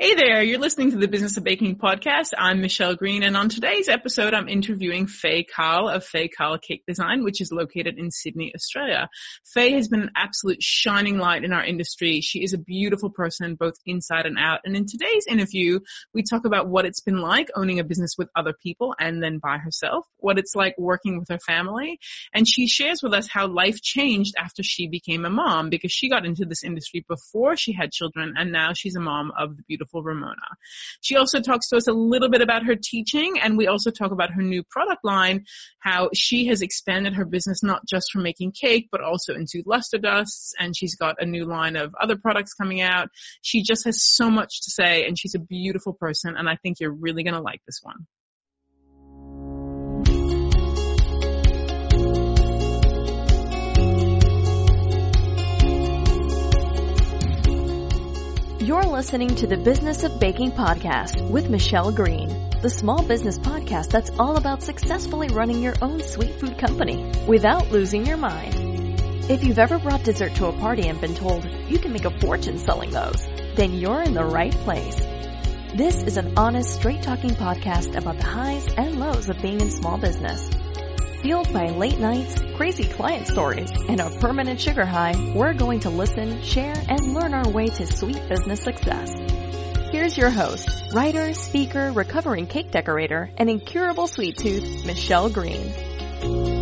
Hey there, you're listening to the Business of Baking podcast. I'm Michelle Green, and on today's episode, I'm interviewing Faye Cahill of Faye Cahill Cake Design, which is located in Sydney, Australia. Faye has been an absolute shining light in our industry. She is a beautiful person, both inside and out. And in today's interview, we talk about what it's been like owning a business with other people and then by herself, what it's like working with her family, and she shares with us how life changed after she became a mom because she got into this industry before she had children, and now she's a mom of the beautiful beautiful Ramona. She also talks to us a little bit about her teaching and we also talk about her new product line, how she has expanded her business not just from making cake, but also into luster dusts and she's got a new line of other products coming out. She just has so much to say and she's a beautiful person and I think you're really going to like this one. You're listening to the Business of Baking podcast with Michelle Green, the small business podcast that's all about successfully running your own sweet food company without losing your mind. If you've ever brought dessert to a party and been told you can make a fortune selling those, then you're in the right place. This is an honest, straight talking podcast about the highs and lows of being in small business. Fueled by late nights, crazy client stories, and a permanent sugar high, we're going to listen, share, and learn our way to sweet business success. Here's your host, writer, speaker, recovering cake decorator, and incurable sweet tooth, Michelle Green.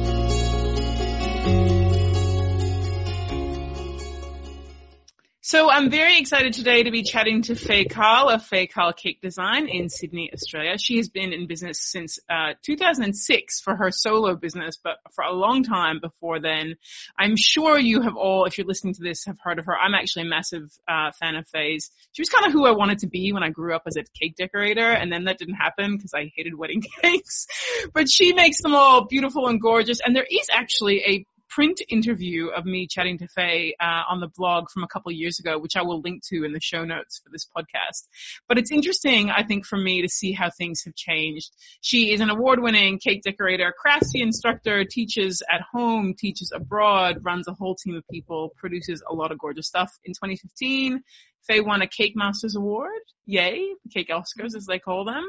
So I'm very excited today to be chatting to Faye Cahill of Faye Cahill Cake Design in Sydney, Australia. She has been in business since uh, 2006 for her solo business, but for a long time before then. I'm sure you have all, if you're listening to this, have heard of her. I'm actually a massive uh, fan of Faye's. She was kind of who I wanted to be when I grew up as a cake decorator, and then that didn't happen because I hated wedding cakes. But she makes them all beautiful and gorgeous, and there is actually a print interview of me chatting to Faye uh, on the blog from a couple years ago, which I will link to in the show notes for this podcast. But it's interesting, I think, for me to see how things have changed. She is an award-winning cake decorator, Craftsy instructor, teaches at home, teaches abroad, runs a whole team of people, produces a lot of gorgeous stuff. In 2015, Faye won a Cake Masters Award. Yay, the Cake Oscars as they call them.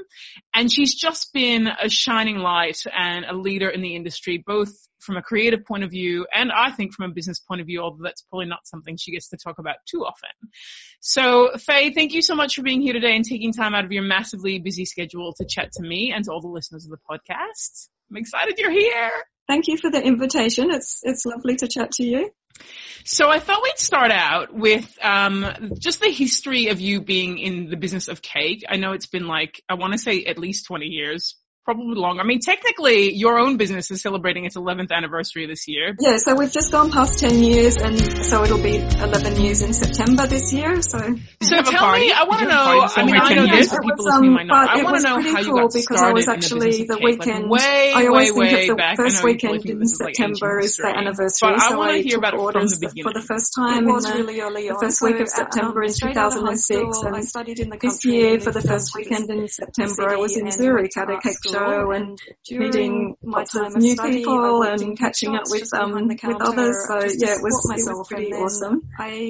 And she's just been a shining light and a leader in the industry, both from a creative point of view and I think from a business point of view, although that's probably not something she gets to talk about too often. So Faye, thank you so much for being here today and taking time out of your massively busy schedule to chat to me and to all the listeners of the podcast. I'm excited you're here. Thank you for the invitation. It's, it's lovely to chat to you. So I thought we'd start out with um, just the history of you being in the business of cake. I know it's been like I want to say at least 20 years, probably longer. I mean, technically, your own business is celebrating its 11th anniversary this year. Yeah, so we've just gone past 10 years, and so it'll be 11 years in September this year. So, so tell me, I want to know. I mean, I know there's people listening might not. Um, I want to know how you got started because I was actually the, the weekend. Like way, I always way, think of the back. first weekend in September is the anniversary. But I want to hear about it from the beginning. for the first time. It was really early the first week of September in 2006, and I studied in the this year for the first weekend in September, I was in Zurich at a cake show and meeting lots of new people and catching up with um with others. So yeah, it was it was pretty awesome.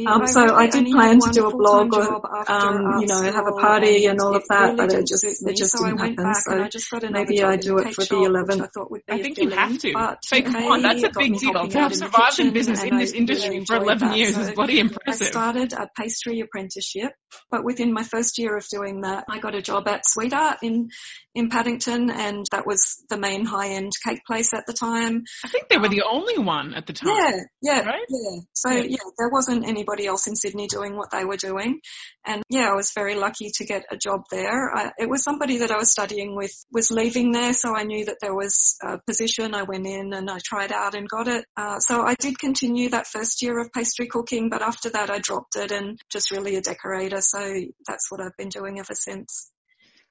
Um, so I did plan to do a blog or um you know have a party and all of that, but it just it just didn't happen. So maybe I do it for the 11th. I think you have to. Say, come on, that's a big deal. To have survived in business in this industry for 11 years is bloody impressive. I started a pastry apprenticeship, but within my first year of doing that, I got a job at Sweet Art in in Paddington, and that was the main high-end cake place at the time. I think they were um, the only one at the time. Yeah, yeah, right? yeah. So yeah. yeah. there wasn't anybody else in Sydney doing what they were doing, and yeah, I was very lucky to get a job there. I, it was somebody that I was studying with was leaving there, so I knew that there was a position. I went in and I tried out and got it. Uh, so I did continue that first year of pastry cooking, but after that I dropped it and just really a decorator. So that's what I've been doing ever since.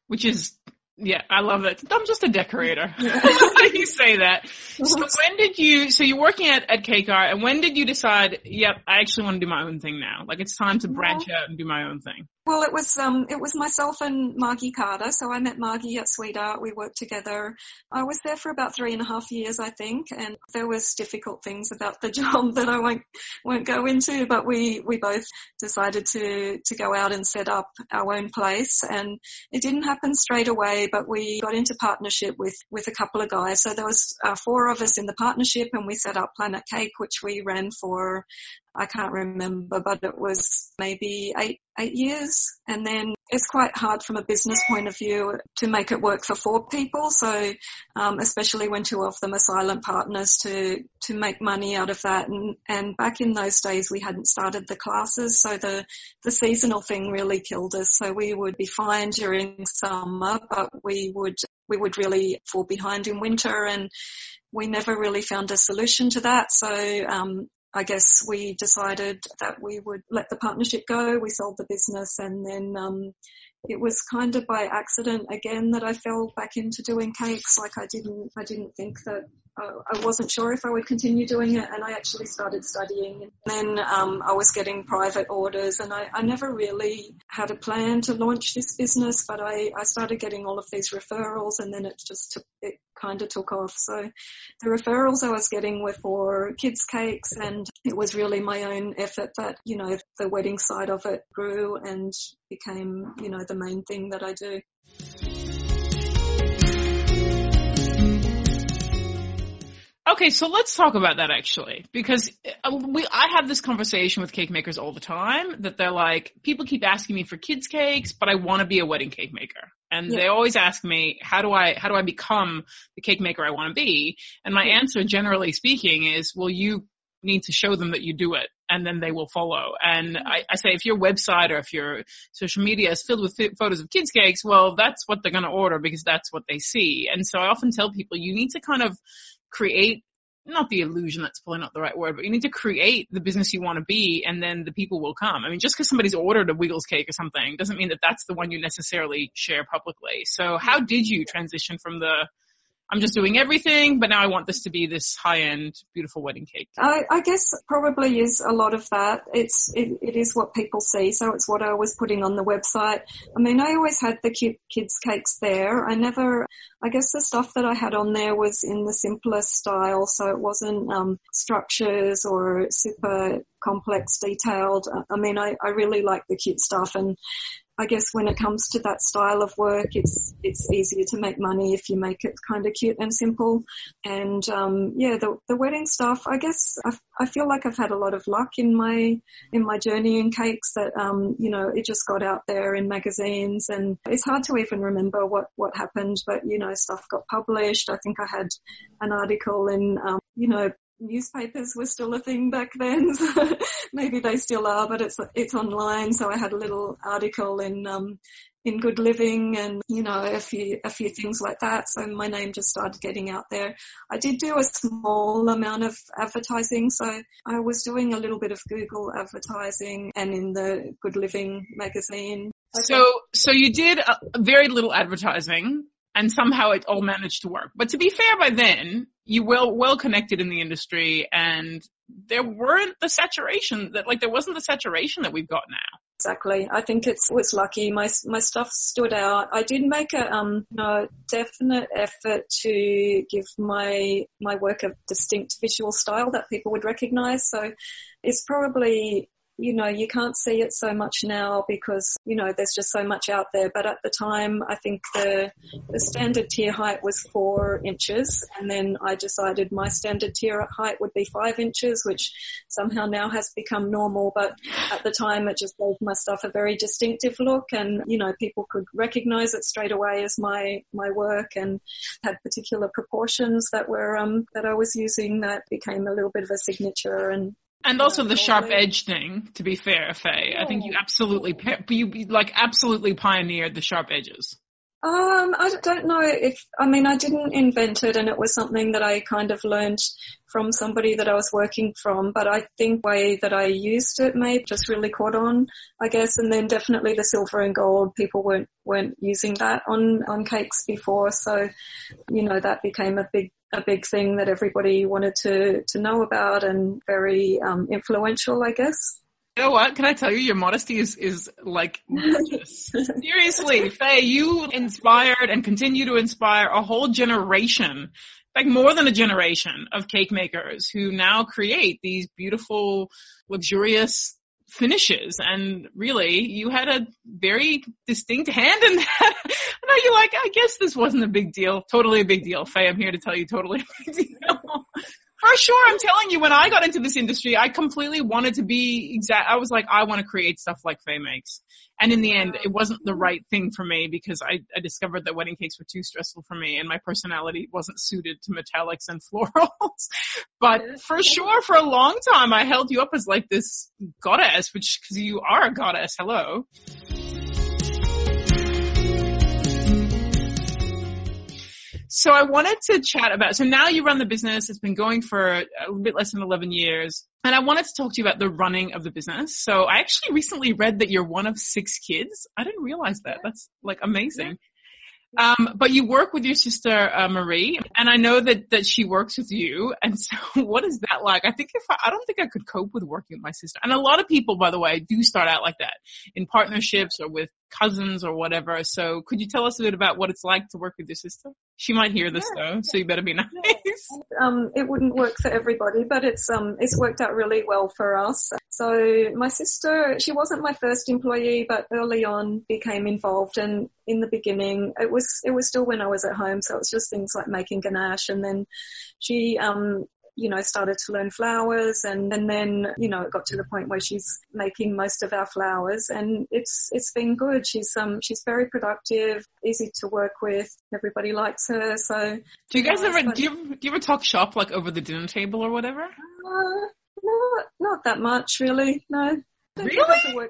Which is yeah, I love it. I'm just a decorator. you say that. So when did you, so you're working at, at Cake and when did you decide, yep, I actually want to do my own thing now? Like it's time to branch out and do my own thing. Well, it was um, it was myself and Margie Carter. So I met Margie at Sweetart. We worked together. I was there for about three and a half years, I think, and there was difficult things about the job that I won't won't go into. But we we both decided to to go out and set up our own place, and it didn't happen straight away. But we got into partnership with with a couple of guys. So there was uh, four of us in the partnership, and we set up Planet Cake, which we ran for I can't remember, but it was maybe eight, eight years. And then it's quite hard from a business point of view to make it work for four people. So, um, especially when two of them are silent partners to, to make money out of that. And, and back in those days, we hadn't started the classes. So the, the seasonal thing really killed us. So we would be fine during summer, but we would, we would really fall behind in winter and we never really found a solution to that. So um, I guess we decided that we would let the partnership go. We sold the business and then um, it was kind of by accident again that I fell back into doing cakes. Like I didn't, I didn't think that uh, I wasn't sure if I would continue doing it, and I actually started studying. And then um, I was getting private orders, and I, I never really had a plan to launch this business, but I, I started getting all of these referrals, and then it just took, it kind of took off. So the referrals I was getting were for kids' cakes, and it was really my own effort that you know the wedding side of it grew and became you know the main thing that I do. Okay, so let's talk about that actually, because uh, we, I have this conversation with cake makers all the time that they're like, people keep asking me for kids cakes, but I want to be a wedding cake maker. And yeah. they always ask me, how do I, how do I become the cake maker I want to be? And my yeah. answer generally speaking is, well, you need to show them that you do it and then they will follow. And mm-hmm. I, I say if your website or if your social media is filled with photos of kids cakes, well, that's what they're going to order because that's what they see. And so I often tell people you need to kind of create not the illusion, that's probably not the right word, but you need to create the business you want to be and then the people will come. I mean, just because somebody's ordered a Wiggles cake or something doesn't mean that that's the one you necessarily share publicly. So how did you transition from the I'm just doing everything, but now I want this to be this high-end, beautiful wedding cake. I, I guess probably is a lot of that. It's it, it is what people see, so it's what I was putting on the website. I mean, I always had the cute kids cakes there. I never, I guess the stuff that I had on there was in the simplest style, so it wasn't um, structures or super complex, detailed. I mean, I, I really like the cute stuff, and I guess when it comes to that style of work, it's it's easier to make money if you make it kind of cute and simple. And um, yeah, the the wedding stuff. I guess I, I feel like I've had a lot of luck in my in my journey in cakes. That um, you know, it just got out there in magazines, and it's hard to even remember what what happened. But you know, stuff got published. I think I had an article in um, you know newspapers were still a thing back then. Maybe they still are, but it's it's online. So I had a little article in um, in Good Living and you know a few a few things like that. So my name just started getting out there. I did do a small amount of advertising, so I was doing a little bit of Google advertising and in the Good Living magazine. So so you did a, very little advertising and somehow it all managed to work. But to be fair, by then you were well connected in the industry, and there weren't the saturation that like there wasn't the saturation that we've got now. Exactly. I think it's was lucky. My my stuff stood out. I did make a um a definite effort to give my my work a distinct visual style that people would recognise. So it's probably you know, you can't see it so much now because, you know, there's just so much out there. But at the time, I think the, the standard tier height was four inches. And then I decided my standard tier height would be five inches, which somehow now has become normal. But at the time, it just gave my stuff a very distinctive look. And, you know, people could recognize it straight away as my, my work and had particular proportions that were, um, that I was using that became a little bit of a signature and and also the sharp edge thing, to be fair, Faye. I think you absolutely, you like absolutely pioneered the sharp edges. Um, I don't know if, I mean, I didn't invent it and it was something that I kind of learned from somebody that I was working from, but I think way that I used it may just really caught on, I guess, and then definitely the silver and gold, people weren't, weren't using that on, on cakes before, so, you know, that became a big a big thing that everybody wanted to, to know about and very um, influential, I guess. You know what? Can I tell you, your modesty is is like. Seriously, Faye, you inspired and continue to inspire a whole generation, like more than a generation of cake makers who now create these beautiful, luxurious finishes. And really, you had a very distinct hand in that. Know you're like, I guess this wasn't a big deal. Totally a big deal. Faye, I'm here to tell you totally a big deal. For sure, I'm telling you, when I got into this industry, I completely wanted to be exact. I was like, I want to create stuff like Faye makes. And in the end, it wasn't the right thing for me because I, I discovered that wedding cakes were too stressful for me and my personality wasn't suited to metallics and florals. but for sure, for a long time, I held you up as like this goddess, which, cause you are a goddess. Hello. So I wanted to chat about, so now you run the business. It's been going for a bit less than 11 years. And I wanted to talk to you about the running of the business. So I actually recently read that you're one of six kids. I didn't realize that. That's like amazing. Um, but you work with your sister uh, Marie, and I know that that she works with you. And so, what is that like? I think if I, I don't think I could cope with working with my sister. And a lot of people, by the way, do start out like that in partnerships or with cousins or whatever. So, could you tell us a bit about what it's like to work with your sister? She might hear this yeah. though, so you better be nice. Um, it wouldn't work for everybody, but it's um, it's worked out really well for us. So my sister, she wasn't my first employee, but early on became involved. And in the beginning, it was it was still when I was at home, so it was just things like making ganache. And then she um, you know, started to learn flowers and, and then, you know, it got to the point where she's making most of our flowers and it's, it's been good. She's, um, she's very productive, easy to work with. Everybody likes her. So. Do you guys ever, do you, do you ever talk shop like over the dinner table or whatever? Uh, not, not that much really. No. Really?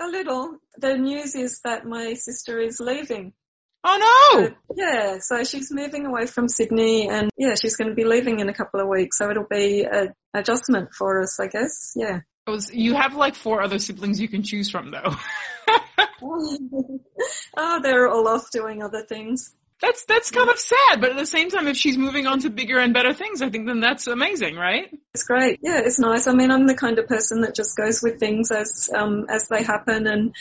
A little. The news is that my sister is leaving. Oh no! So, yeah, so she's moving away from Sydney and yeah, she's going to be leaving in a couple of weeks. So it'll be an adjustment for us, I guess. Yeah. Oh, you have like four other siblings you can choose from though. oh, they're all off doing other things. That's that's kind of sad, but at the same time, if she's moving on to bigger and better things, I think then that's amazing, right? It's great. Yeah, it's nice. I mean, I'm the kind of person that just goes with things as um, as they happen, and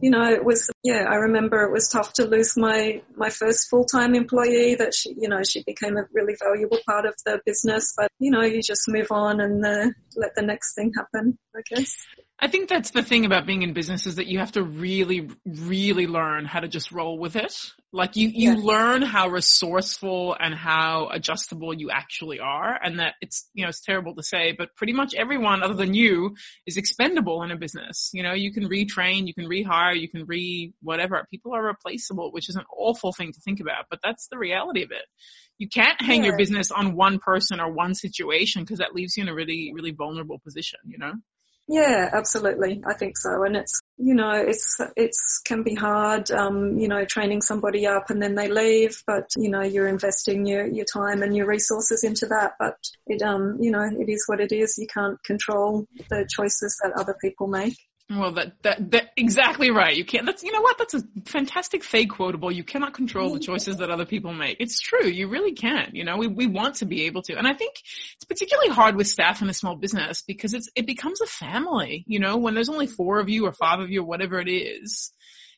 you know, it was yeah. I remember it was tough to lose my my first full time employee. That she, you know, she became a really valuable part of the business, but you know, you just move on and uh, let the next thing happen. I guess. I think that's the thing about being in business is that you have to really, really learn how to just roll with it. Like you, you learn how resourceful and how adjustable you actually are and that it's, you know, it's terrible to say, but pretty much everyone other than you is expendable in a business. You know, you can retrain, you can rehire, you can re whatever. People are replaceable, which is an awful thing to think about, but that's the reality of it. You can't hang your business on one person or one situation because that leaves you in a really, really vulnerable position, you know? Yeah, absolutely. I think so. And it's, you know, it's, it's can be hard, um, you know, training somebody up and then they leave, but, you know, you're investing your, your time and your resources into that. But it, um, you know, it is what it is. You can't control the choices that other people make. Well, that, that, that, exactly right. You can't, that's, you know what? That's a fantastic fake quotable. You cannot control the choices that other people make. It's true. You really can't. You know, we, we want to be able to. And I think it's particularly hard with staff in a small business because it's, it becomes a family, you know, when there's only four of you or five of you or whatever it is.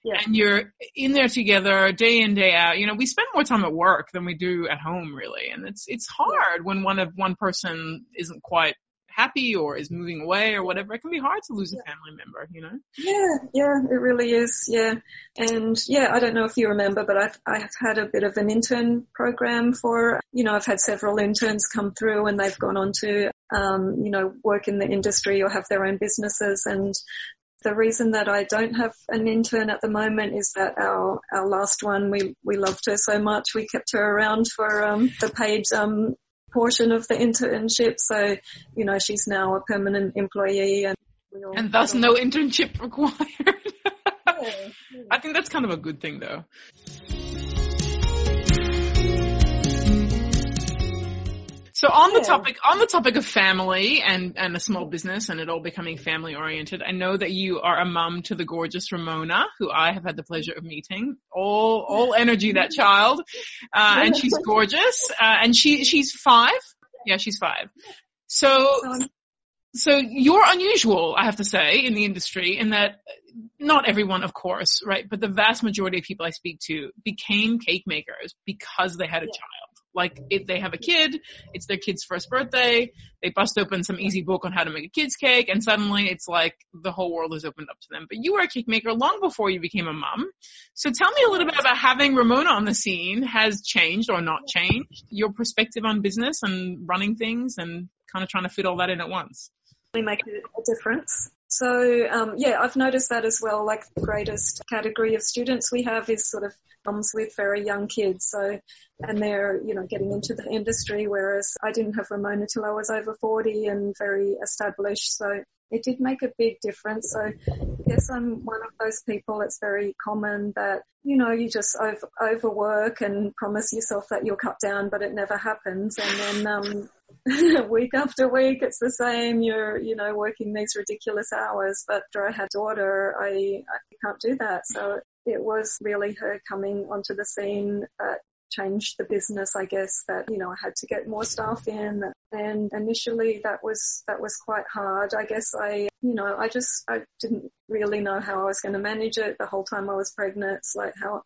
Yeah. And you're in there together day in, day out. You know, we spend more time at work than we do at home really. And it's, it's hard when one of one person isn't quite happy or is moving away or whatever, it can be hard to lose a family member, you know? Yeah, yeah, it really is. Yeah. And yeah, I don't know if you remember, but I've, I've had a bit of an intern program for, you know, I've had several interns come through and they've gone on to, um, you know, work in the industry or have their own businesses and the reason that I don't have an intern at the moment is that our our last one we we loved her so much we kept her around for um, the paid um, portion of the internship. So, you know, she's now a permanent employee and and thus no internship required. yeah. I think that's kind of a good thing though. So on the topic, on the topic of family and, and a small business and it all becoming family oriented, I know that you are a mum to the gorgeous Ramona, who I have had the pleasure of meeting. All, all energy, that child. Uh, and she's gorgeous. Uh, and she, she's five. Yeah, she's five. So, so you're unusual, I have to say, in the industry in that not everyone, of course, right? But the vast majority of people I speak to became cake makers because they had a yeah. child. Like if they have a kid, it's their kid's first birthday, they bust open some easy book on how to make a kid's cake and suddenly it's like the whole world is opened up to them. But you were a cake maker long before you became a mom. So tell me a little bit about having Ramona on the scene has changed or not changed your perspective on business and running things and kind of trying to fit all that in at once. Make a difference. So um, yeah, I've noticed that as well. Like the greatest category of students we have is sort of mums with very young kids. So, and they're you know getting into the industry, whereas I didn't have Ramona till I was over 40 and very established. So it did make a big difference. So I guess I'm one of those people. It's very common that, you know, you just over, overwork and promise yourself that you'll cut down, but it never happens. And then, um, week after week, it's the same. You're, you know, working these ridiculous hours. But after I had daughter, I, I can't do that. So it was really her coming onto the scene that changed the business, I guess, that, you know, I had to get more staff in. And initially that was, that was quite hard. I guess I, you know, I just, I didn't really know how I was going to manage it the whole time I was pregnant. It's like how,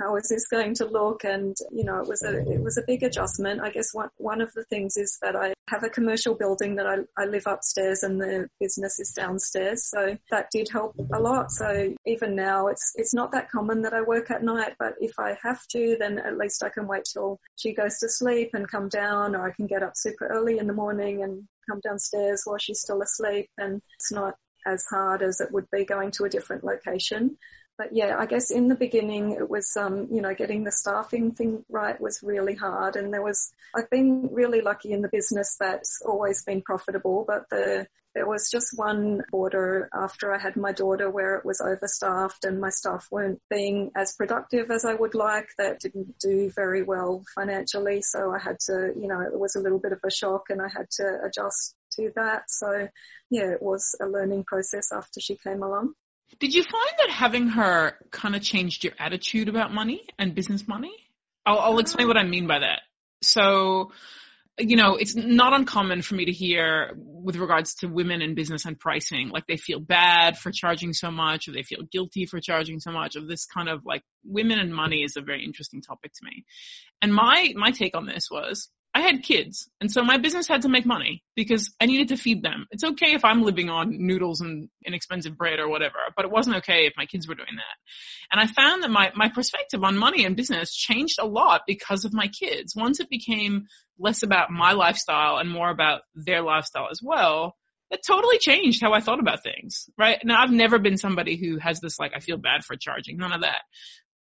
how is this going to look? And, you know, it was a, it was a big adjustment. I guess one, one of the things is that I have a commercial building that I, I live upstairs and the business is downstairs. So that did help a lot. So even now it's, it's not that common that I work at night, but if I have to, then at least I can wait till she goes to sleep and come down or I can get up super early in the morning and come downstairs while she's still asleep and it's not as hard as it would be going to a different location but yeah, I guess in the beginning it was, um, you know, getting the staffing thing right was really hard. And there was, I've been really lucky in the business that's always been profitable, but the, there was just one quarter after I had my daughter where it was overstaffed and my staff weren't being as productive as I would like. That didn't do very well financially. So I had to, you know, it was a little bit of a shock and I had to adjust to that. So yeah, it was a learning process after she came along. Did you find that having her kind of changed your attitude about money and business money? I'll, I'll explain what I mean by that. So, you know, it's not uncommon for me to hear with regards to women in business and pricing, like they feel bad for charging so much or they feel guilty for charging so much of this kind of like women and money is a very interesting topic to me. And my, my take on this was I had kids, and so my business had to make money because I needed to feed them. It's okay if I'm living on noodles and inexpensive bread or whatever, but it wasn't okay if my kids were doing that. And I found that my, my perspective on money and business changed a lot because of my kids. Once it became less about my lifestyle and more about their lifestyle as well, it totally changed how I thought about things, right? Now I've never been somebody who has this like, I feel bad for charging, none of that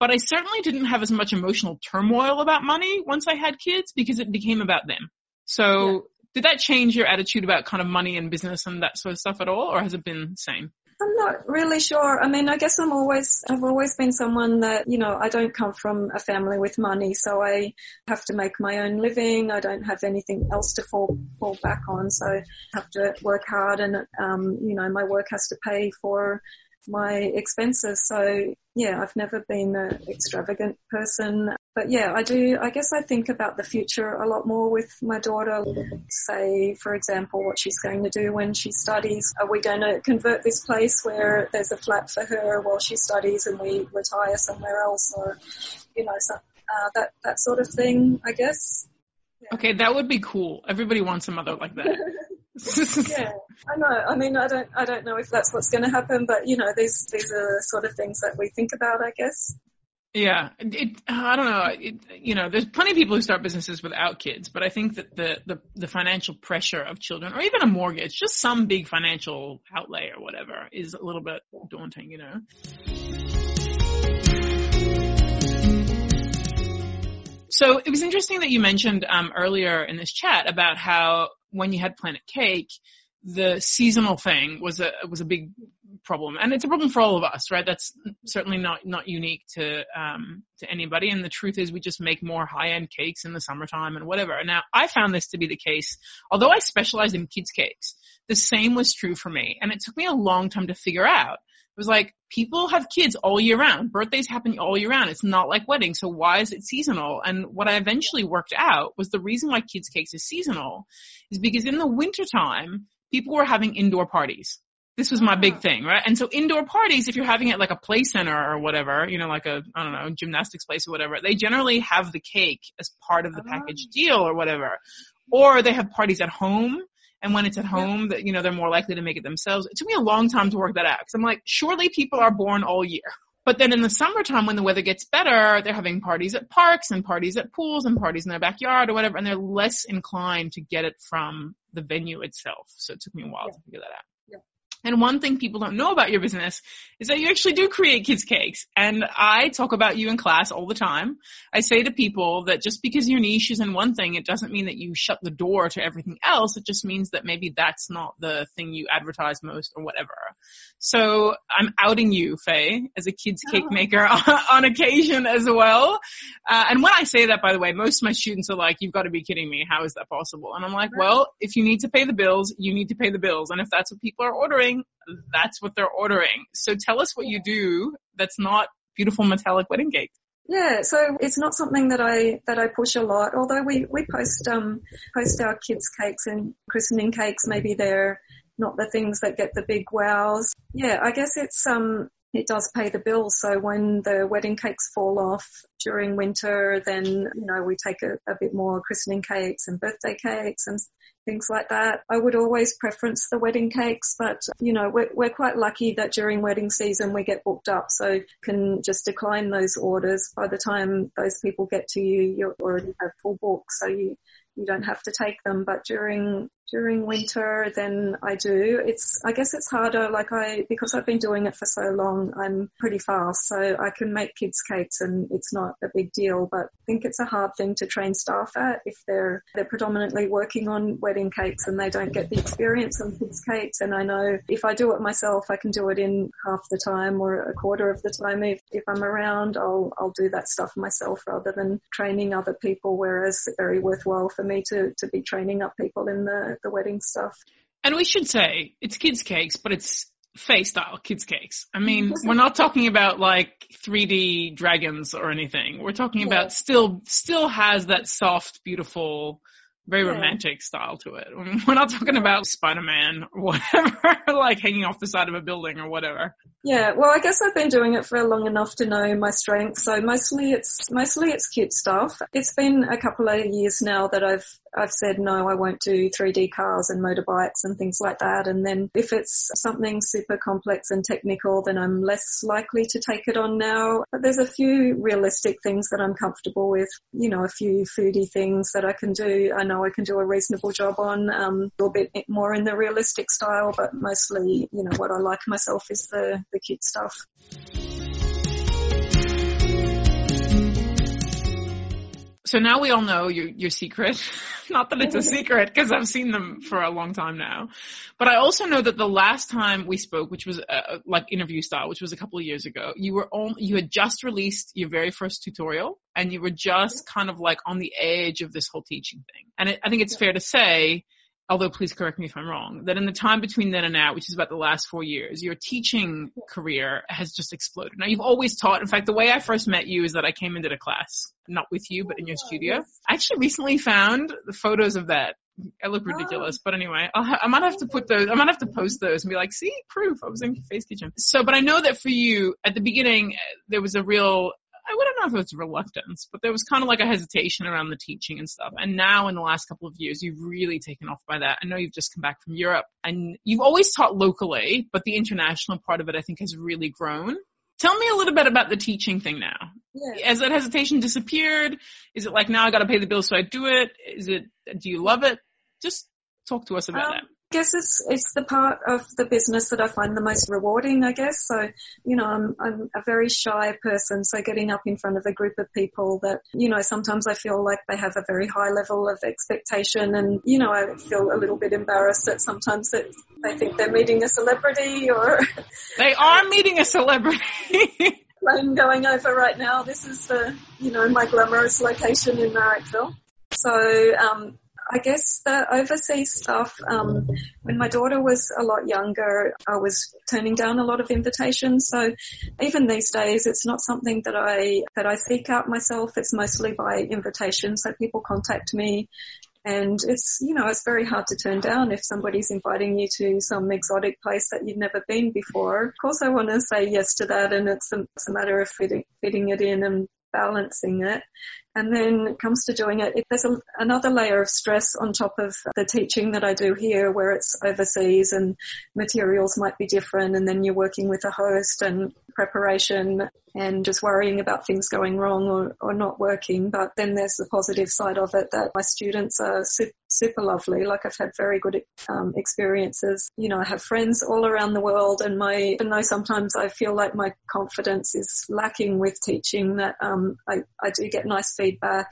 but I certainly didn't have as much emotional turmoil about money once I had kids because it became about them. So yeah. did that change your attitude about kind of money and business and that sort of stuff at all, or has it been the same? I'm not really sure. I mean, I guess I'm always, I've always been someone that, you know, I don't come from a family with money, so I have to make my own living. I don't have anything else to fall, fall back on, so I have to work hard and, um, you know, my work has to pay for my expenses. So yeah, I've never been an extravagant person, but yeah, I do, I guess I think about the future a lot more with my daughter. Say, for example, what she's going to do when she studies. Are we going to convert this place where there's a flat for her while she studies and we retire somewhere else or, you know, uh, that, that sort of thing, I guess. Yeah. Okay, that would be cool. Everybody wants a mother like that. yeah, I know. I mean, I don't, I don't know if that's what's going to happen, but you know, these, these are sort of things that we think about, I guess. Yeah, it, I don't know. It, you know, there's plenty of people who start businesses without kids, but I think that the, the the financial pressure of children, or even a mortgage, just some big financial outlay or whatever, is a little bit daunting. You know. So it was interesting that you mentioned um, earlier in this chat about how when you had Planet Cake, the seasonal thing was a was a big problem, and it's a problem for all of us, right? That's certainly not not unique to um, to anybody. And the truth is, we just make more high end cakes in the summertime and whatever. Now, I found this to be the case. Although I specialized in kids cakes, the same was true for me, and it took me a long time to figure out. It was like people have kids all year round. Birthdays happen all year round. It's not like weddings. So why is it seasonal? And what I eventually worked out was the reason why kids cakes is seasonal is because in the wintertime, people were having indoor parties. This was my big thing, right? And so indoor parties, if you're having it like a play center or whatever, you know, like a, I don't know, gymnastics place or whatever, they generally have the cake as part of the oh. package deal or whatever. Or they have parties at home. And when it's at home, that, you know, they're more likely to make it themselves. It took me a long time to work that out. Cause I'm like, surely people are born all year. But then in the summertime when the weather gets better, they're having parties at parks and parties at pools and parties in their backyard or whatever, and they're less inclined to get it from the venue itself. So it took me a while Yeah. to figure that out. And one thing people don't know about your business is that you actually do create kids cakes. And I talk about you in class all the time. I say to people that just because your niche is in one thing, it doesn't mean that you shut the door to everything else. It just means that maybe that's not the thing you advertise most or whatever. So I'm outing you, Faye, as a kids cake Oh. maker on occasion as well. Uh, and when I say that, by the way, most of my students are like, you've got to be kidding me. How is that possible? And I'm like, well, if you need to pay the bills, you need to pay the bills. And if that's what people are ordering, that's what they're ordering. So tell us what you do that's not beautiful metallic wedding cake. Yeah, so it's not something that I that I push a lot. Although we we post um post our kids' cakes and christening cakes, maybe they're not the things that get the big wows. Yeah, I guess it's um it does pay the bill. So when the wedding cakes fall off during winter, then you know we take a, a bit more christening cakes and birthday cakes and things like that. I would always preference the wedding cakes, but you know, we're, we're quite lucky that during wedding season we get booked up, so can just decline those orders. By the time those people get to you, you already have full book, so you, you don't have to take them. But during, during winter, than I do. It's, I guess it's harder, like I, because I've been doing it for so long, I'm pretty fast, so I can make kids cakes and it's not a big deal, but I think it's a hard thing to train staff at if they're, they're predominantly working on wedding cakes and they don't get the experience on kids cakes. And I know if I do it myself, I can do it in half the time or a quarter of the time. If, if I'm around, I'll, I'll do that stuff myself rather than training other people, whereas it's very worthwhile for me to, to be training up people in the, the wedding stuff. And we should say it's kids cakes, but it's Faye style kids cakes. I mean, we're not talking about like 3D dragons or anything. We're talking Yeah. about still, still has that soft, beautiful, very romantic style to it. We're not talking about Spider-Man or whatever, like hanging off the side of a building or whatever. Yeah, well, I guess I've been doing it for long enough to know my strengths. So mostly it's mostly it's cute stuff. It's been a couple of years now that I've I've said no, I won't do 3D cars and motorbikes and things like that. And then if it's something super complex and technical, then I'm less likely to take it on now. But there's a few realistic things that I'm comfortable with. You know, a few foodie things that I can do. I know I can do a reasonable job on. Um, a little bit more in the realistic style, but mostly, you know, what I like myself is the the cute stuff. So now we all know your, your secret. Not that it's a secret because I've seen them for a long time now. But I also know that the last time we spoke, which was uh, like interview style, which was a couple of years ago, you were on, you had just released your very first tutorial and you were just kind of like on the edge of this whole teaching thing. And it, I think it's fair to say, although please correct me if I'm wrong, that in the time between then and now, which is about the last four years, your teaching career has just exploded. Now you've always taught. In fact, the way I first met you is that I came into the class, not with you, but in your oh, studio. I actually recently found the photos of that. I look oh. ridiculous, but anyway, I'll ha- I might have to put those, I might have to post those and be like, see, proof, I was in Faye's Kitchen. So, but I know that for you, at the beginning, there was a real, I wouldn't know if it was reluctance, but there was kind of like a hesitation around the teaching and stuff. And now in the last couple of years, you've really taken off by that. I know you've just come back from Europe and you've always taught locally, but the international part of it, I think, has really grown. Tell me a little bit about the teaching thing now. Yeah. Has that hesitation disappeared? Is it like now I got to pay the bills so I do it? Is it? Do you love it? Just talk to us about Um, that. I guess it's it's the part of the business that I find the most rewarding. I guess so. You know, I'm I'm a very shy person, so getting up in front of a group of people that you know sometimes I feel like they have a very high level of expectation, and you know I feel a little bit embarrassed that sometimes that they think they're meeting a celebrity or They are meeting a celebrity. plane going over right now. This is the, you know, my glamorous location in Marrickville. So, um, I guess the overseas stuff, um, when my daughter was a lot younger, I was turning down a lot of invitations. So even these days, it's not something that I, that I seek out myself. It's mostly by invitation. So people contact me And it's, you know, it's very hard to turn down if somebody's inviting you to some exotic place that you've never been before. Of course I want to say yes to that and it's a, it's a matter of fitting, fitting it in and balancing it. And then it comes to doing it, there's a, another layer of stress on top of the teaching that I do here where it's overseas and materials might be different and then you're working with a host and preparation and just worrying about things going wrong or, or not working. But then there's the positive side of it that my students are super, super lovely. Like I've had very good um, experiences. You know, I have friends all around the world and my, even though sometimes I feel like my confidence is lacking with teaching that, um, I, I do get nice feedback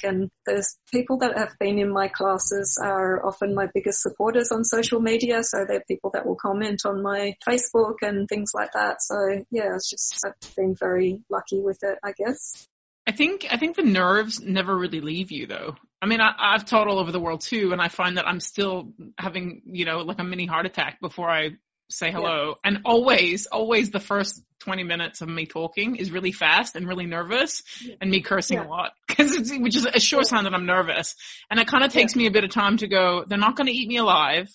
and there's people that have been in my classes are often my biggest supporters on social media. So they're people that will comment on my Facebook and things like that. So yeah, it's just, I've been very lucky with it, I guess. I think I think the nerves never really leave you though. I mean, I, I've taught all over the world too, and I find that I'm still having you know like a mini heart attack before I say hello. Yeah. And always, always the first 20 minutes of me talking is really fast and really nervous and me cursing yeah. a lot. Cause it's, which is a sure sign that I'm nervous. And it kind of takes me a bit of time to go, they're not going to eat me alive.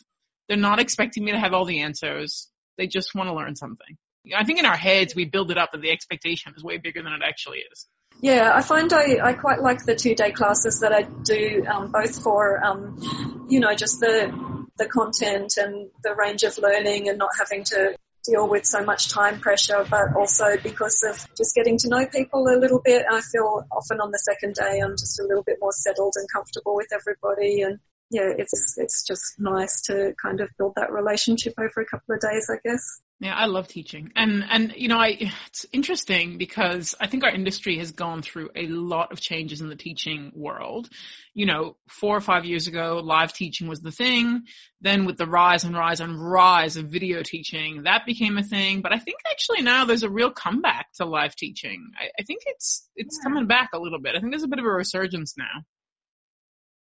They're not expecting me to have all the answers. They just want to learn something. I think in our heads we build it up that the expectation is way bigger than it actually is. Yeah, I find I, I quite like the two day classes that I do, um, both for, um, you know, just the, the content and the range of learning and not having to deal with so much time pressure, but also because of just getting to know people a little bit. I feel often on the second day I'm just a little bit more settled and comfortable with everybody and yeah, it's it's just nice to kind of build that relationship over a couple of days, I guess. Yeah, I love teaching. And, and, you know, I, it's interesting because I think our industry has gone through a lot of changes in the teaching world. You know, four or five years ago, live teaching was the thing. Then with the rise and rise and rise of video teaching, that became a thing. But I think actually now there's a real comeback to live teaching. I, I think it's, it's yeah. coming back a little bit. I think there's a bit of a resurgence now.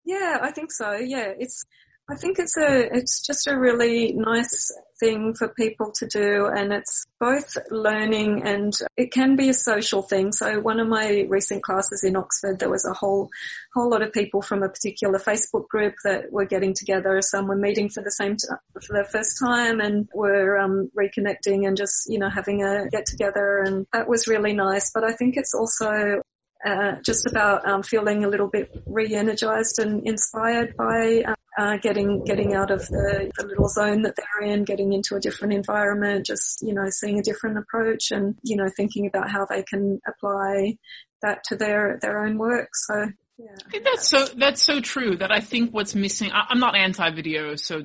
Yeah, I think so. Yeah, it's I think it's a, it's just a really nice thing for people to do and it's both learning and it can be a social thing. So one of my recent classes in Oxford, there was a whole, whole lot of people from a particular Facebook group that were getting together. Some were meeting for the same, t- for the first time and were, um, reconnecting and just, you know, having a get together and that was really nice. But I think it's also uh, just about um, feeling a little bit re-energized and inspired by uh, uh, getting getting out of the, the, little zone that they're in, getting into a different environment, just you know seeing a different approach, and you know thinking about how they can apply that to their their own work. So. Yeah. I think that's so that's so true that I think what's missing I, I'm not anti video so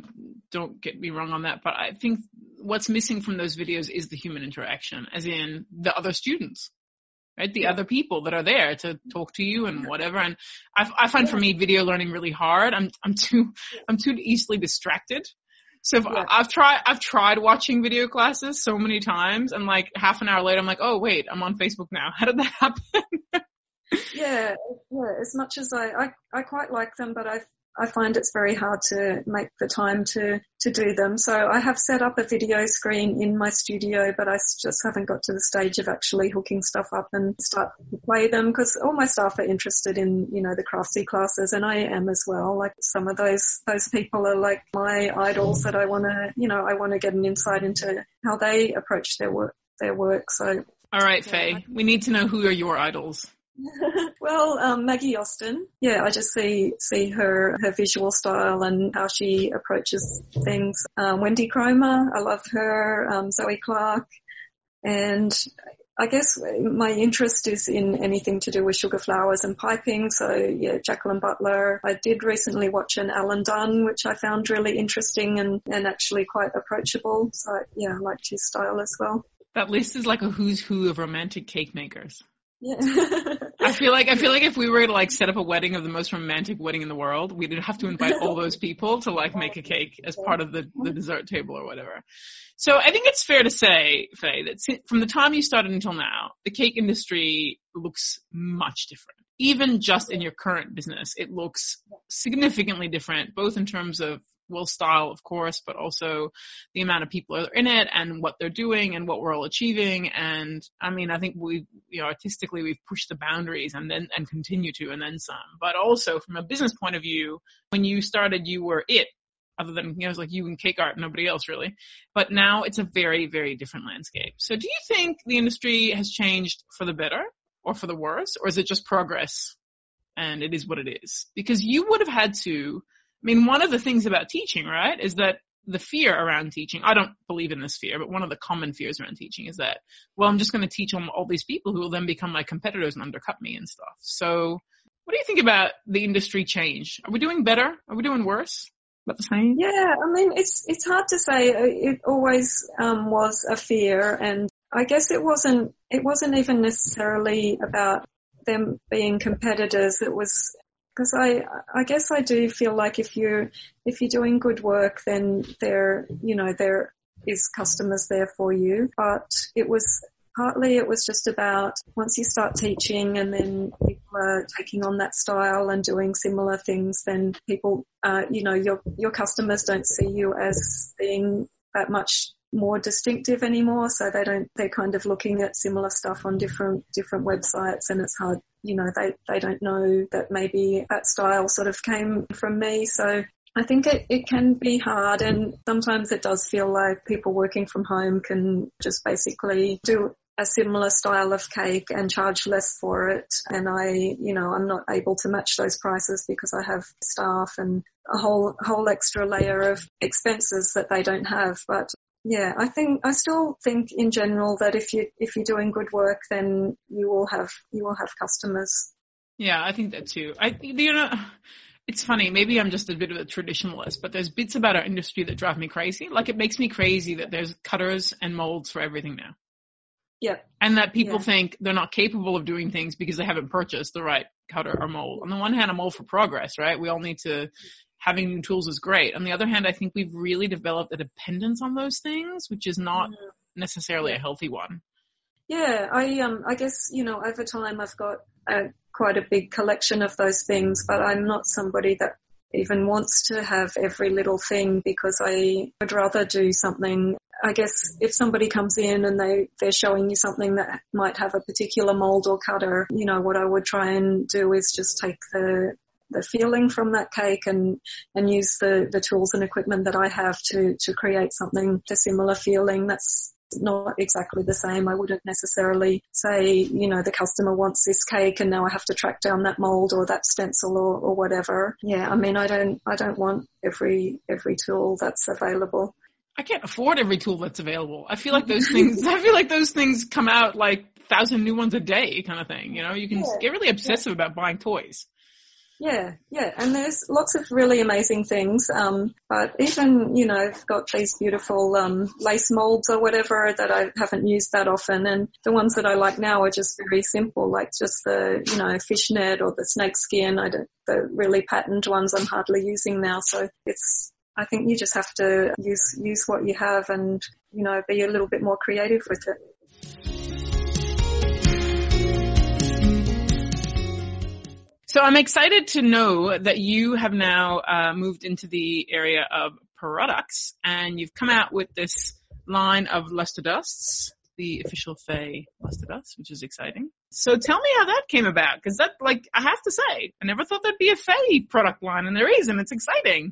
don't get me wrong on that but I think what's missing from those videos is the human interaction as in the other students right? The yeah. other people that are there to mm-hmm. talk to you and whatever. And I, I find for me video learning really hard. I'm, I'm too, I'm too easily distracted. So yeah. I've tried, I've tried watching video classes so many times and like half an hour later I'm like, oh wait, I'm on Facebook now. How did that happen? yeah, yeah, as much as I, I, I quite like them, but I I find it's very hard to make the time to, to do them. So I have set up a video screen in my studio, but I just haven't got to the stage of actually hooking stuff up and start to play them because all my staff are interested in, you know, the Craftsy classes and I am as well. Like some of those, those people are like my idols that I want to, you know, I want to get an insight into how they approach their work, their work. So. All right, Faye, we need to know who are your idols. well, um, Maggie Austin. Yeah, I just see see her her visual style and how she approaches things. Um, Wendy Kromer, I love her. Um, Zoe Clark, and I guess my interest is in anything to do with sugar flowers and piping. So yeah, Jacqueline Butler. I did recently watch an Alan Dunn, which I found really interesting and, and actually quite approachable. So yeah, I liked his style as well. That list is like a who's who of romantic cake makers. I feel like I feel like if we were to like set up a wedding of the most romantic wedding in the world, we'd have to invite all those people to like make a cake as part of the, the dessert table or whatever. So I think it's fair to say, Faye, that from the time you started until now, the cake industry looks much different. Even just in your current business, it looks significantly different, both in terms of well style, of course, but also the amount of people are in it and what they're doing and what we're all achieving. And I mean, I think we, you know, artistically we've pushed the boundaries and then, and continue to and then some. But also from a business point of view, when you started, you were it other than, you know, it was like you and cake art, nobody else really. But now it's a very, very different landscape. So do you think the industry has changed for the better or for the worse, or is it just progress and it is what it is? Because you would have had to, I mean, one of the things about teaching, right, is that the fear around teaching, I don't believe in this fear, but one of the common fears around teaching is that, well, I'm just going to teach all, all these people who will then become my competitors and undercut me and stuff. So what do you think about the industry change? Are we doing better? Are we doing worse? About the same? Yeah, I mean, it's, it's hard to say. It always um, was a fear and I guess it wasn't, it wasn't even necessarily about them being competitors. It was because I, I guess I do feel like if you're, if you're doing good work, then there, you know, there is customers there for you. But it was partly it was just about once you start teaching and then people are taking on that style and doing similar things, then people, uh, you know, your, your customers don't see you as being that much more distinctive anymore. So they don't, they're kind of looking at similar stuff on different, different websites and it's hard, you know, they, they don't know that maybe that style sort of came from me. So I think it, it can be hard and sometimes it does feel like people working from home can just basically do a similar style of cake and charge less for it. And I, you know, I'm not able to match those prices because I have staff and a whole, whole extra layer of expenses that they don't have. But yeah, I think I still think in general that if you if you're doing good work, then you will have you will have customers. Yeah, I think that too. I you know. It's funny, maybe I'm just a bit of a traditionalist, but there's bits about our industry that drive me crazy. Like it makes me crazy that there's cutters and molds for everything now. Yeah. And that people yeah. think they're not capable of doing things because they haven't purchased the right cutter or mold. On the one hand, I'm all for progress, right? We all need to having new tools is great. On the other hand, I think we've really developed a dependence on those things, which is not mm-hmm. necessarily a healthy one. Yeah, I um I guess you know over time I've got a, quite a big collection of those things, but I'm not somebody that even wants to have every little thing because I would rather do something. I guess if somebody comes in and they, they're showing you something that might have a particular mold or cutter, you know, what I would try and do is just take the, the feeling from that cake and, and use the, the tools and equipment that I have to, to create something, a similar feeling that's not exactly the same. I wouldn't necessarily say, you know, the customer wants this cake and now I have to track down that mold or that stencil or, or whatever. Yeah, I mean, I don't, I don't want every, every tool that's available. I can't afford every tool that's available. I feel like those things, I feel like those things come out like thousand new ones a day kind of thing. You know, you can yeah. get really obsessive yeah. about buying toys. Yeah, yeah, and there's lots of really amazing things. Um, but even you know, I've got these beautiful um, lace molds or whatever that I haven't used that often, and the ones that I like now are just very simple, like just the you know fishnet or the snake skin. I don't, the really patterned ones I'm hardly using now, so it's. I think you just have to use use what you have and you know be a little bit more creative with it. So I'm excited to know that you have now uh, moved into the area of products and you've come out with this line of luster dusts, the official Faye luster dust, which is exciting. So tell me how that came about, because that, like, I have to say, I never thought there'd be a Faye product line, and there is, and it's exciting.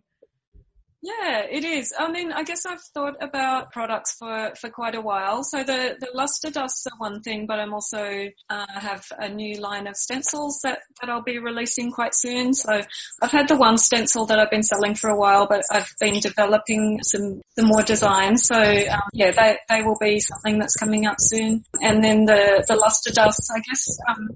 Yeah, it is. I mean, I guess I've thought about products for, for quite a while. So the, the luster dusts are one thing, but I'm also uh, have a new line of stencils that, that I'll be releasing quite soon. So I've had the one stencil that I've been selling for a while, but I've been developing some the more designs. So um, yeah, they they will be something that's coming up soon. And then the the luster dusts, I guess. Um,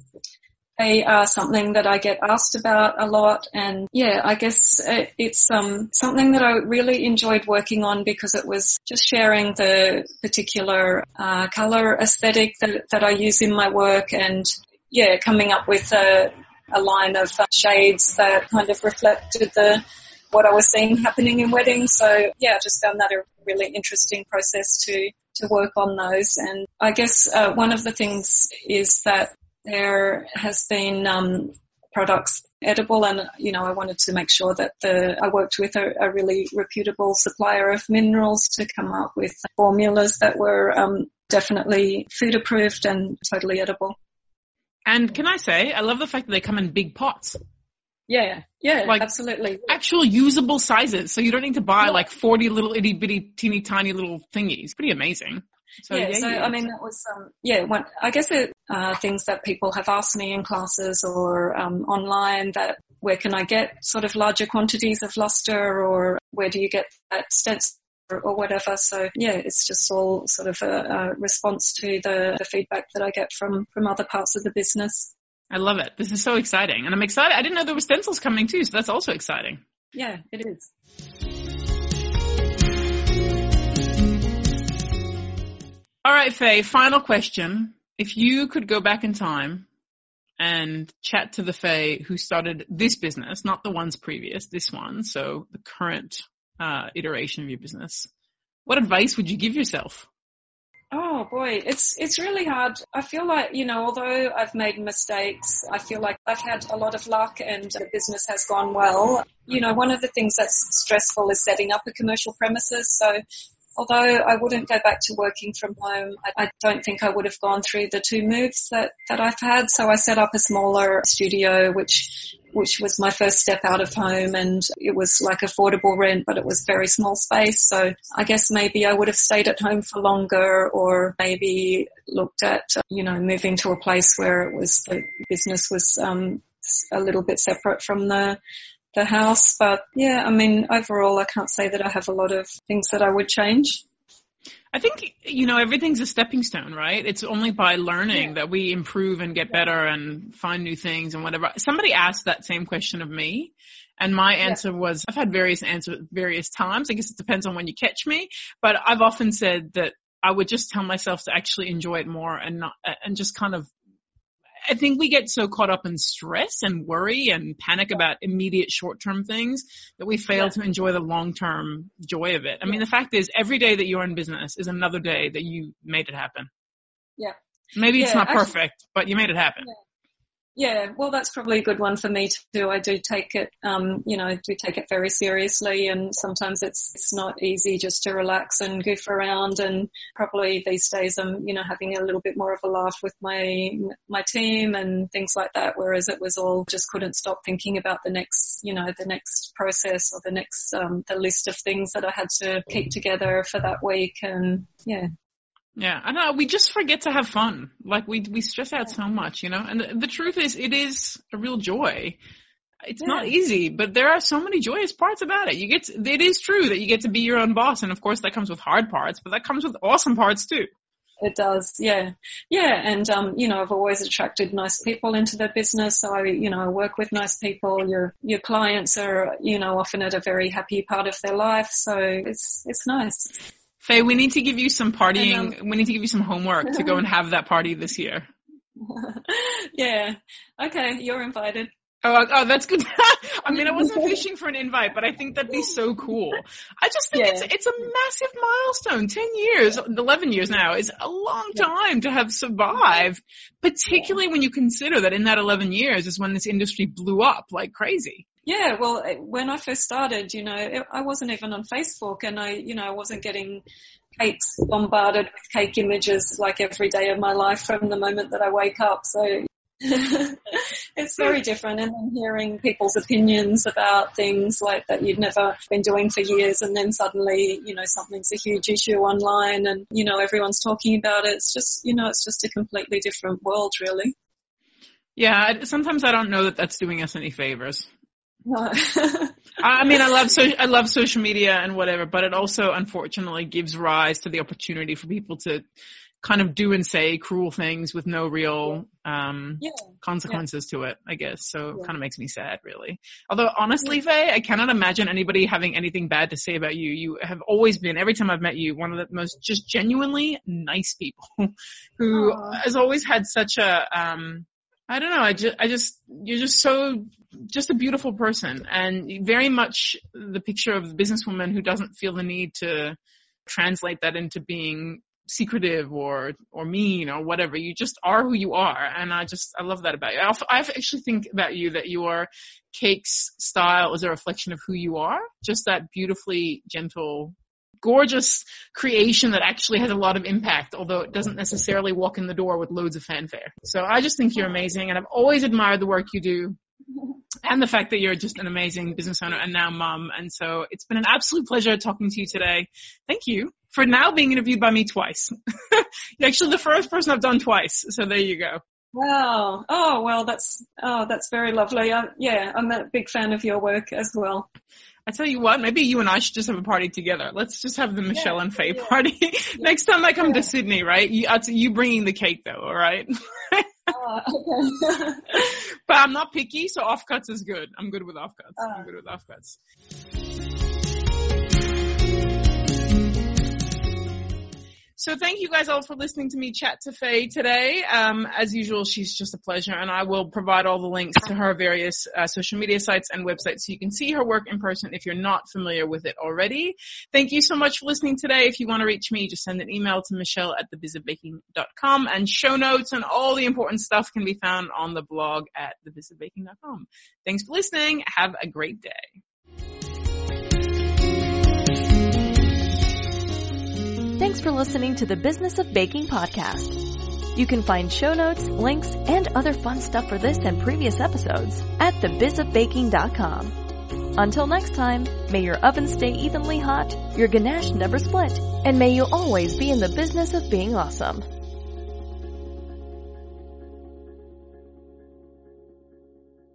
they are something that I get asked about a lot and yeah, I guess it's um, something that I really enjoyed working on because it was just sharing the particular uh, color aesthetic that, that I use in my work and yeah, coming up with a, a line of shades that kind of reflected the what I was seeing happening in weddings. So yeah, I just found that a really interesting process to to work on those. And I guess uh, one of the things is that there has been um, products edible and, you know, I wanted to make sure that the, I worked with a, a really reputable supplier of minerals to come up with formulas that were um, definitely food approved and totally edible. And can I say, I love the fact that they come in big pots. Yeah, yeah, like absolutely. Actual usable sizes. So you don't need to buy yeah. like 40 little itty bitty teeny tiny little thingies. Pretty amazing. So yeah, yeah so yeah. I mean that was um, yeah. One, I guess it, uh, things that people have asked me in classes or um, online that where can I get sort of larger quantities of luster or where do you get that stencil or whatever. So yeah, it's just all sort of a, a response to the, the feedback that I get from from other parts of the business. I love it. This is so exciting. And I'm excited. I didn't know there were stencils coming too, so that's also exciting. Yeah, it is. All right, Faye, final question. If you could go back in time and chat to the Faye who started this business, not the ones previous, this one, so the current uh, iteration of your business, what advice would you give yourself? Oh boy, it's it's really hard. I feel like you know, although I've made mistakes, I feel like I've had a lot of luck and the business has gone well. You know, one of the things that's stressful is setting up a commercial premises. So although I wouldn't go back to working from home, I, don't think I would have gone through the two moves that, that I've had. So I set up a smaller studio, which, which was my first step out of home and it was like affordable rent, but it was very small space. So I guess maybe I would have stayed at home for longer or maybe looked at, you know, moving to a place where it was, the business was, um, a little bit separate from the the house. But yeah, I mean, overall, I can't say that I have a lot of things that I would change. I think, you know, everything's a stepping stone, right? It's only by learning yeah. that we improve and get better and find new things and whatever. Somebody asked that same question of me. And my answer yeah. was, I've had various answers at various times. I guess it depends on when you catch me, but I've often said that I would just tell myself to actually enjoy it more and not, and just kind of I think we get so caught up in stress and worry and panic about immediate short-term things that we fail yeah. to enjoy the long-term joy of it. I mean, the fact is every day that you're in business is another day that you made it happen. Yeah. Maybe yeah, it's not actually, perfect, but you made it happen. Yeah. Well, that's probably a good one for me too. I do take it, um, you know, I do take it very seriously, and sometimes it's it's not easy just to relax and goof around. And probably these days, I'm, you know, having a little bit more of a laugh with my my team and things like that. Whereas it was all just couldn't stop thinking about the next, you know, the next process or the next um, the list of things that I had to keep together for that week. And yeah, yeah, I know. We just forget to have fun. Like we we stress out so much, you know. And the, the truth is, it is a real joy. It's yeah. not easy, but there are so many joyous parts about it. You get, to, it is true that you get to be your own boss, and of course that comes with hard parts, but that comes with awesome parts too. It does, yeah, yeah. And um, you know, I've always attracted nice people into the business. So I, you know, I work with nice people. Your your clients are, you know, often at a very happy part of their life. So it's it's nice. Faye, we need to give you some partying. Um, we need to give you some homework to go and have that party this year. yeah. Okay, you're invited. Oh, oh, oh, that's good. I mean, I wasn't fishing for an invite, but I think that'd be so cool. I just think yeah. it's it's a massive milestone. Ten years, eleven years now is a long time to have survived. Particularly when you consider that in that eleven years is when this industry blew up like crazy. Yeah, well, when I first started, you know, I wasn't even on Facebook and I, you know, I wasn't getting cakes bombarded with cake images like every day of my life from the moment that I wake up. So it's very different and then hearing people's opinions about things like that you've never been doing for years and then suddenly, you know, something's a huge issue online and, you know, everyone's talking about it. It's just, you know, it's just a completely different world really. Yeah, sometimes I don't know that that's doing us any favors. I mean, I love so I love social media and whatever, but it also unfortunately gives rise to the opportunity for people to kind of do and say cruel things with no real um, yeah. consequences yeah. to it, I guess. So yeah. it kind of makes me sad, really. Although honestly, Faye, I cannot imagine anybody having anything bad to say about you. You have always been, every time I've met you, one of the most just genuinely nice people who Aww. has always had such a um, I don't know. I just, I just, you're just so, just a beautiful person and very much the picture of the businesswoman who doesn't feel the need to translate that into being secretive or or mean or whatever. You just are who you are, and I just I love that about you. I actually think about you that your cake's style is a reflection of who you are. Just that beautifully gentle. Gorgeous creation that actually has a lot of impact, although it doesn't necessarily walk in the door with loads of fanfare. So I just think you're amazing, and I've always admired the work you do and the fact that you're just an amazing business owner and now mum. And so it's been an absolute pleasure talking to you today. Thank you for now being interviewed by me twice. You're actually the first person I've done twice. So there you go. Wow. Oh, well, that's, oh, that's very lovely. I, yeah, I'm a big fan of your work as well. I tell you what, maybe you and I should just have a party together. Let's just have the Michelle yeah, and Faye yeah. party next time I come to Sydney, right? You, you bringing the cake though, all right? oh, okay. but I'm not picky, so offcuts is good. I'm good with offcuts. Uh, I'm good with offcuts. So thank you guys all for listening to me chat to Faye today. Um, as usual, she's just a pleasure, and I will provide all the links to her various uh, social media sites and websites so you can see her work in person if you're not familiar with it already. Thank you so much for listening today. If you want to reach me, just send an email to michelle at thebizofbaking.com, and show notes and all the important stuff can be found on the blog at thebizofbaking.com. Thanks for listening. Have a great day. Thanks for listening to the Business of Baking podcast. You can find show notes, links, and other fun stuff for this and previous episodes at thebizofbaking.com. Until next time, may your oven stay evenly hot, your ganache never split, and may you always be in the business of being awesome.